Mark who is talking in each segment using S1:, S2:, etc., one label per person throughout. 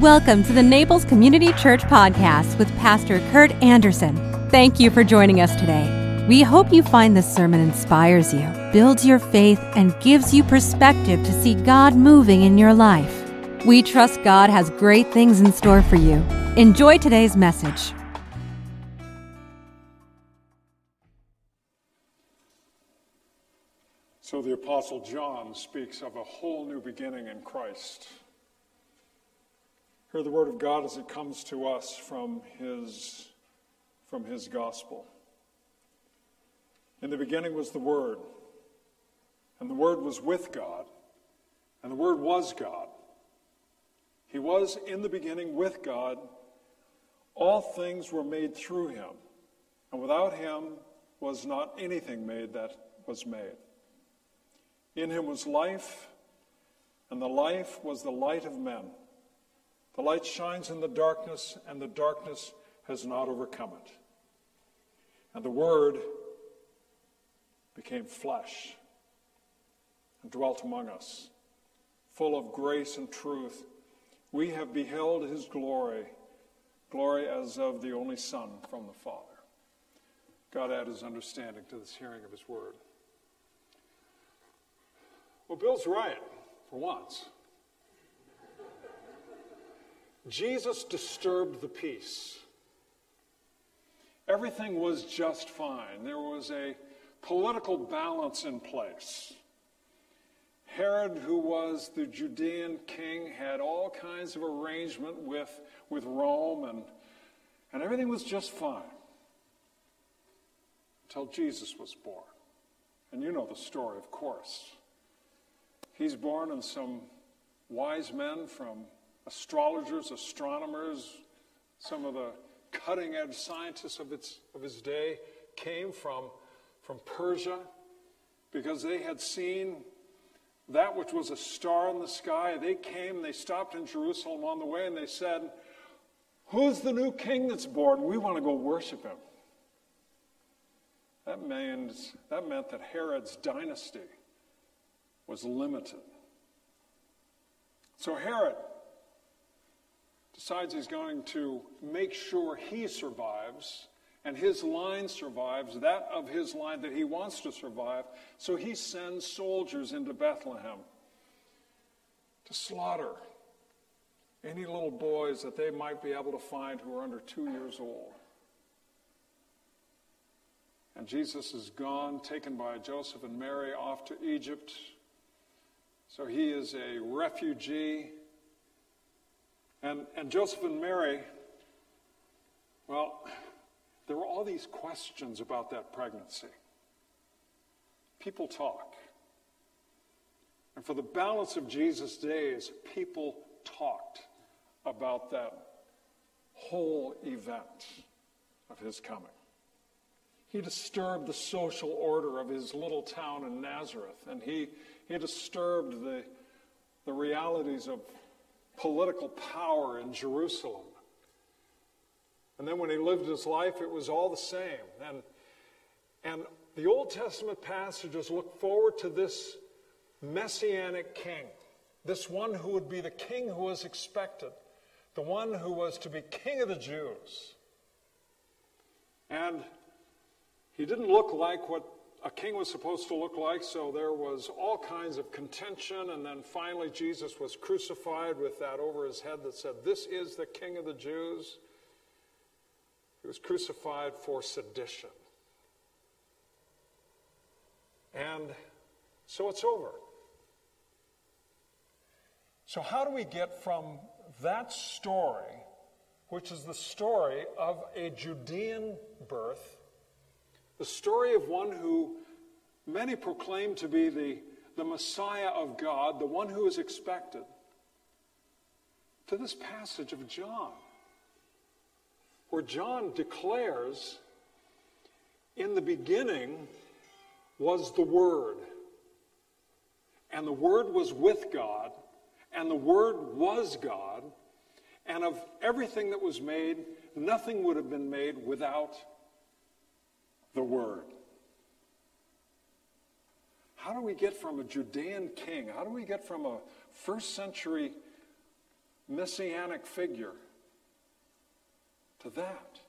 S1: Welcome to the Naples Community Church Podcast with Pastor Kurt Anderson. Thank you for joining us today. We hope you find this sermon inspires you, builds your faith, and gives you perspective to see God moving in your life. We trust God has great things in store for you. Enjoy today's message.
S2: So the Apostle John speaks of a whole new beginning in Christ. Hear the word of God as it comes to us from his, from his gospel. In the beginning was the Word, and the Word was with God, and the Word was God. He was in the beginning with God. All things were made through him, and without him was not anything made that was made. In him was life, and the life was the light of men. The light shines in the darkness, and the darkness has not overcome it. And the Word became flesh and dwelt among us, full of grace and truth. We have beheld his glory, glory as of the only Son from the Father. God add his understanding to this hearing of his word. Well, Bill's right, for once. Jesus disturbed the peace. Everything was just fine. There was a political balance in place. Herod, who was the Judean king, had all kinds of arrangement with, with Rome, and, and everything was just fine until Jesus was born. And you know the story, of course. He's born, and some wise men from astrologers, astronomers, some of the cutting edge scientists of, its, of his day came from, from Persia because they had seen that which was a star in the sky. They came, they stopped in Jerusalem on the way, and they said, Who's the new king that's born? We want to go worship him. That means that meant that Herod's dynasty was limited. So Herod decides he's going to make sure he survives and his line survives, that of his line that he wants to survive. So he sends soldiers into Bethlehem to slaughter any little boys that they might be able to find who are under two years old. And Jesus is gone, taken by Joseph and Mary off to Egypt so he is a refugee. And, and Joseph and Mary, well, there were all these questions about that pregnancy. People talk. And for the balance of Jesus' days, people talked about that whole event of his coming. He disturbed the social order of his little town in Nazareth, and he he disturbed the, the realities of political power in Jerusalem. And then when he lived his life, it was all the same. And, and the Old Testament passages look forward to this messianic king, this one who would be the king who was expected, the one who was to be king of the Jews. And he didn't look like what a king was supposed to look like, so there was all kinds of contention, and then finally Jesus was crucified with that over his head that said, This is the king of the Jews. He was crucified for sedition. And so it's over. So, how do we get from that story, which is the story of a Judean birth, the story of one who many proclaim to be the, the Messiah of God, the one who is expected, to this passage of John, where John declares, In the beginning was the Word, and the Word was with God, and the Word was God, and of everything that was made, nothing would have been made without the Word. How do we get from a Judean king, how do we get from a first century messianic figure to that.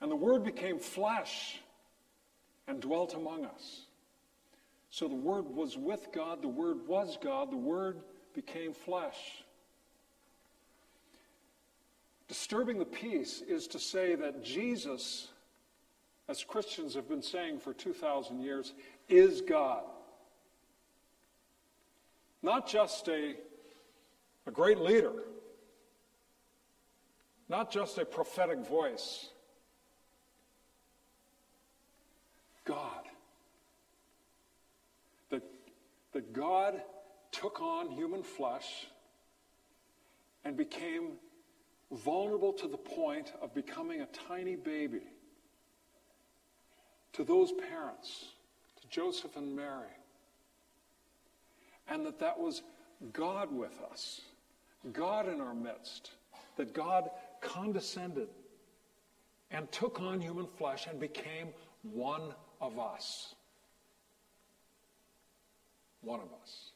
S2: And the Word became flesh and dwelt among us. So the Word was with God, the Word was God, the Word became flesh. Disturbing the peace is to say that Jesus, as Christians have been saying for 2,000 years, is God. Not just a, a great leader, not just a prophetic voice. God. That, that God took on human flesh and became vulnerable to the point of becoming a tiny baby to those parents, to Joseph and Mary. And that that was God with us, God in our midst, that God condescended and took on human flesh and became one of us. One of us.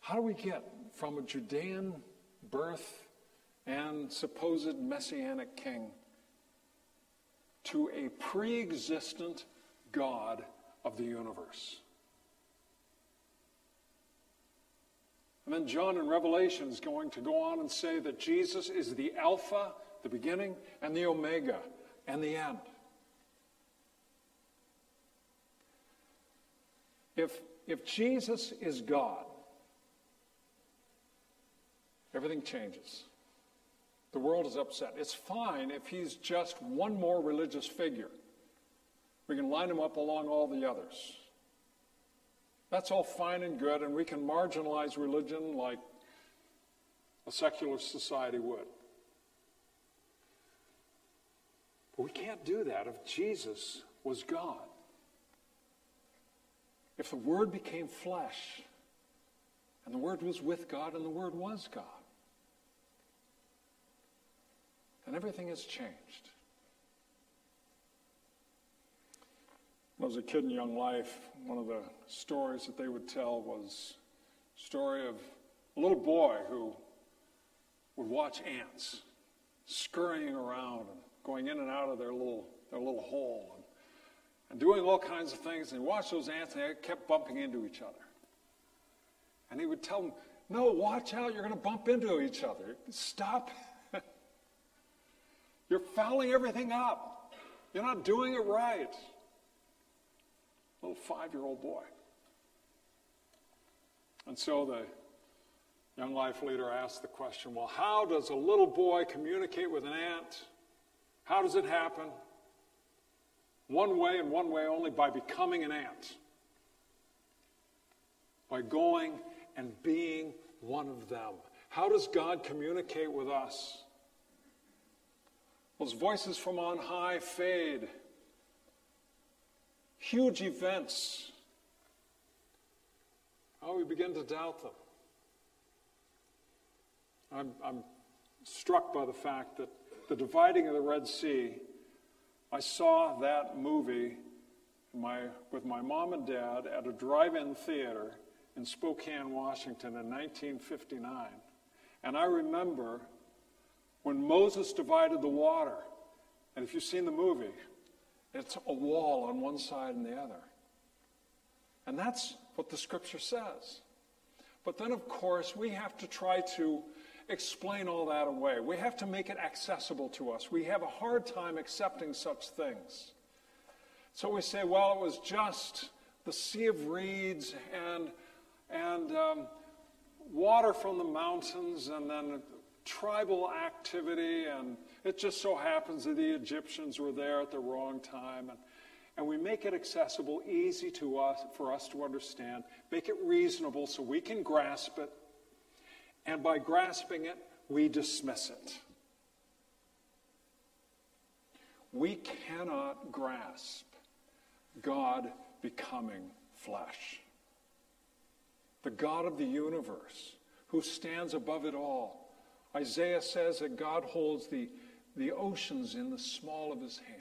S2: How do we get from a Judean birth and supposed messianic king to a pre existent God of the universe? And then John in Revelation is going to go on and say that Jesus is the Alpha, the beginning, and the Omega, and the end. If, if Jesus is God, everything changes. The world is upset. It's fine if he's just one more religious figure. We can line him up along all the others. That's all fine and good, and we can marginalize religion like a secular society would. But we can't do that if Jesus was God. If the Word became flesh, and the Word was with God, and the Word was God, then everything has changed. When I was a kid in young life, one of the stories that they would tell was a story of a little boy who would watch ants scurrying around and going in and out of their little, their little hole and, and doing all kinds of things. And he watched those ants and they kept bumping into each other. And he would tell them, No, watch out, you're going to bump into each other. Stop. You're fouling everything up. You're not doing it right. Little five year old boy. And so the young life leader asked the question well, how does a little boy communicate with an ant? How does it happen? One way and one way only by becoming an ant. By going and being one of them. How does God communicate with us? Those voices from on high fade. Huge events. Oh, we begin to doubt them. I'm, I'm struck by the fact that the dividing of the Red Sea, I saw that movie my, with my mom and dad at a drive in theater in Spokane, Washington in 1959. And I remember when Moses divided the water. And if you've seen the movie, it's a wall on one side and the other. And that's what the scripture says. But then, of course, we have to try to explain all that away. We have to make it accessible to us. We have a hard time accepting such things. So we say, well, it was just the sea of reeds and, and um, water from the mountains and then tribal activity. And it just so happens that the Egyptians were there at the wrong time. And, and we make it accessible, easy to us, for us to understand, make it reasonable so we can grasp it and by grasping it, we dismiss it. We cannot grasp God becoming flesh. The God of the universe, who stands above it all. Isaiah says that God holds the, the oceans in the small of his hand.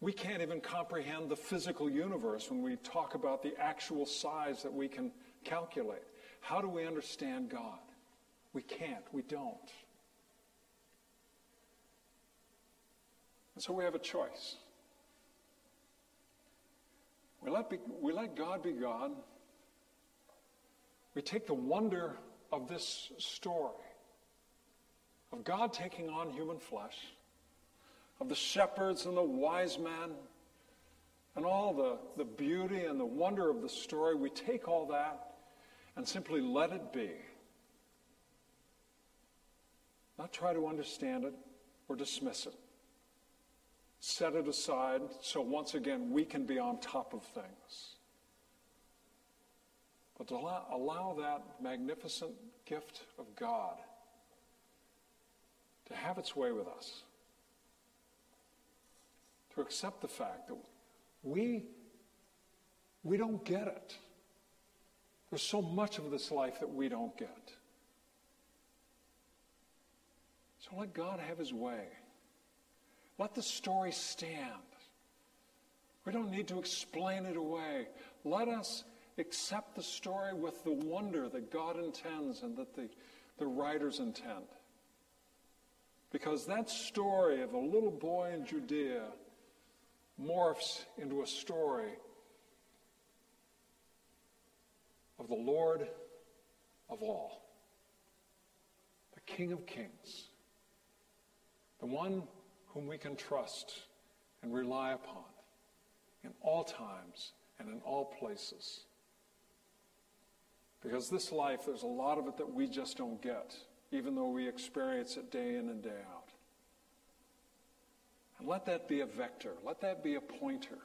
S2: We can't even comprehend the physical universe when we talk about the actual size that we can calculate. How do we understand God? We can't. We don't. And so we have a choice. We let, be, we let God be God. We take the wonder of this story of God taking on human flesh, of the shepherds and the wise men, and all the, the beauty and the wonder of the story. We take all that and simply let it be. Not try to understand it or dismiss it. Set it aside so once again we can be on top of things. But to allow, allow that magnificent gift of God to have its way with us. To accept the fact that we, we don't get it. There's so much of this life that we don't get. So let God have his way. Let the story stand. We don't need to explain it away. Let us accept the story with the wonder that God intends and that the, the writers intend. Because that story of a little boy in Judea morphs into a story of the Lord of all, the King of Kings, the one whom we can trust and rely upon in all times and in all places. Because this life, there's a lot of it that we just don't get, even though we experience it day in and day out. And let that be a vector, let that be a pointer,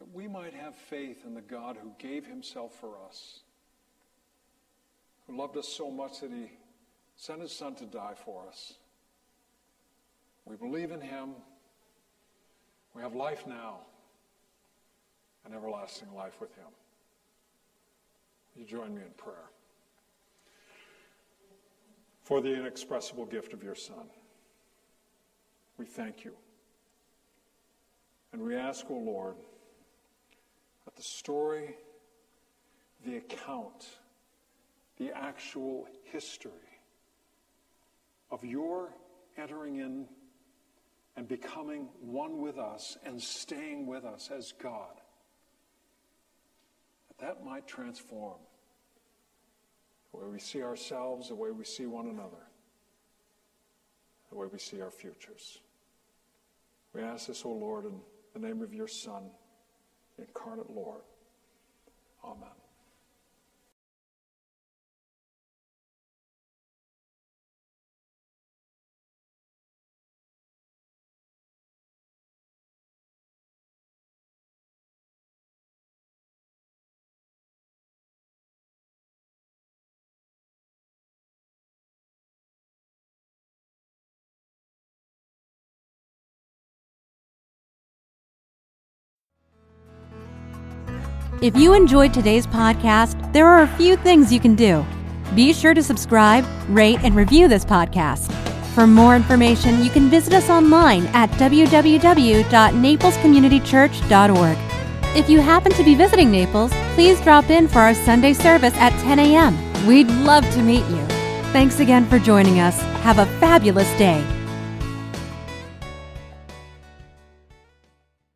S2: that we might have faith in the God who gave himself for us, who loved us so much that he sent his son to die for us. We believe in him. We have life now and everlasting life with him. You join me in prayer? For the inexpressible gift of your Son, we thank you. And we ask, O oh Lord, that the story, the account, the actual history of your entering in and becoming one with us and staying with us as God. That that might transform the way we see ourselves, the way we see one another, the way we see our futures. We ask this, O Lord, in the name of your Son, incarnate Lord. Amen.
S1: If you enjoyed today's podcast, there are a few things you can do. Be sure to subscribe, rate, and review this podcast. For more information, you can visit us online at www.naplescommunitychurch.org. If you happen to be visiting Naples, please drop in for our Sunday service at 10 a.m. We'd love to meet you. Thanks again for joining us. Have a fabulous day.